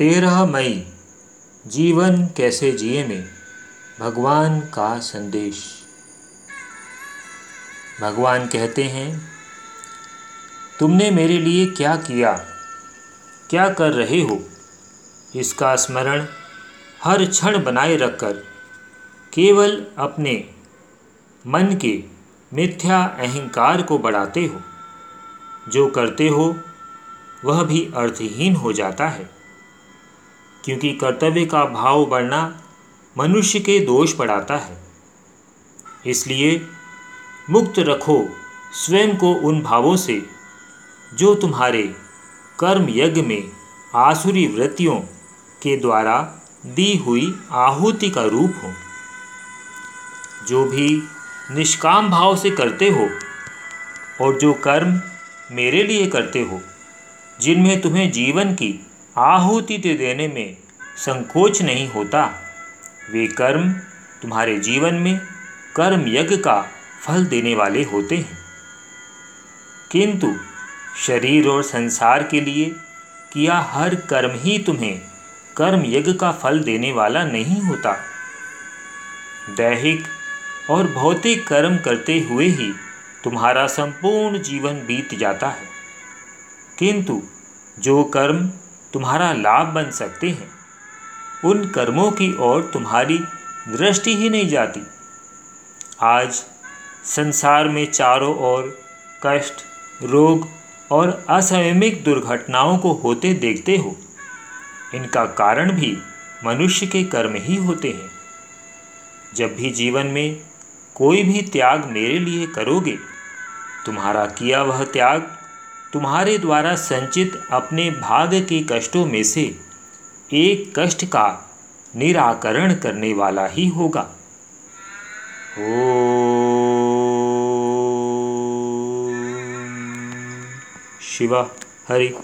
तेरह मई, जीवन कैसे जिए में? भगवान का संदेश। भगवान कहते हैं, तुमने मेरे लिए क्या किया? क्या कर रहे हो? इसका स्मरण हर क्षण बनाए रखकर, केवल अपने मन के मिथ्या अहंकार को बढ़ाते हो। जो करते हो, वह भी अर्थहीन हो जाता है। क्योंकि कर्तव्य का भाव बढ़ना मनुष्य के दोष बढ़ाता है। इसलिए मुक्त रखो स्वयं को उन भावों से जो तुम्हारे कर्म यज्ञ में आसुरी वृत्तियों के द्वारा दी हुई आहुति का रूप हो। जो भी निष्काम भाव से करते हो और जो कर्म मेरे लिए करते हो, जिनमें तुम्हें जीवन की आहुति दे देने में संकोच नहीं होता। वे कर्म तुम्हारे जीवन में कर्म यज्ञ का फल देने वाले होते हैं। किंतु शरीर और संसार के लिए किया हर कर्म ही तुम्हें कर्म यज्ञ का फल देने वाला नहीं होता। दैहिक और भौतिक कर्म करते हुए ही तुम्हारा संपूर्ण जीवन बीत जाता है। किंतु जो कर्म तुम्हारा लाभ बन सकते हैं। उन कर्मों की ओर तुम्हारी दृष्टि ही नहीं जाती। आज संसार में चारों ओर कष्ट, रोग और असंयमिक दुर्घटनाओं को होते देखते हो। इनका कारण भी मनुष्य के कर्म ही होते हैं। जब भी जीवन में कोई भी त्याग मेरे लिए करोगे, तुम्हारा किया वह त्याग तुम्हारे द्वारा संचित अपने भाग के कष्टों में से एक कष्ट का निराकरण करने वाला ही होगा। ओ शिवा, हरि।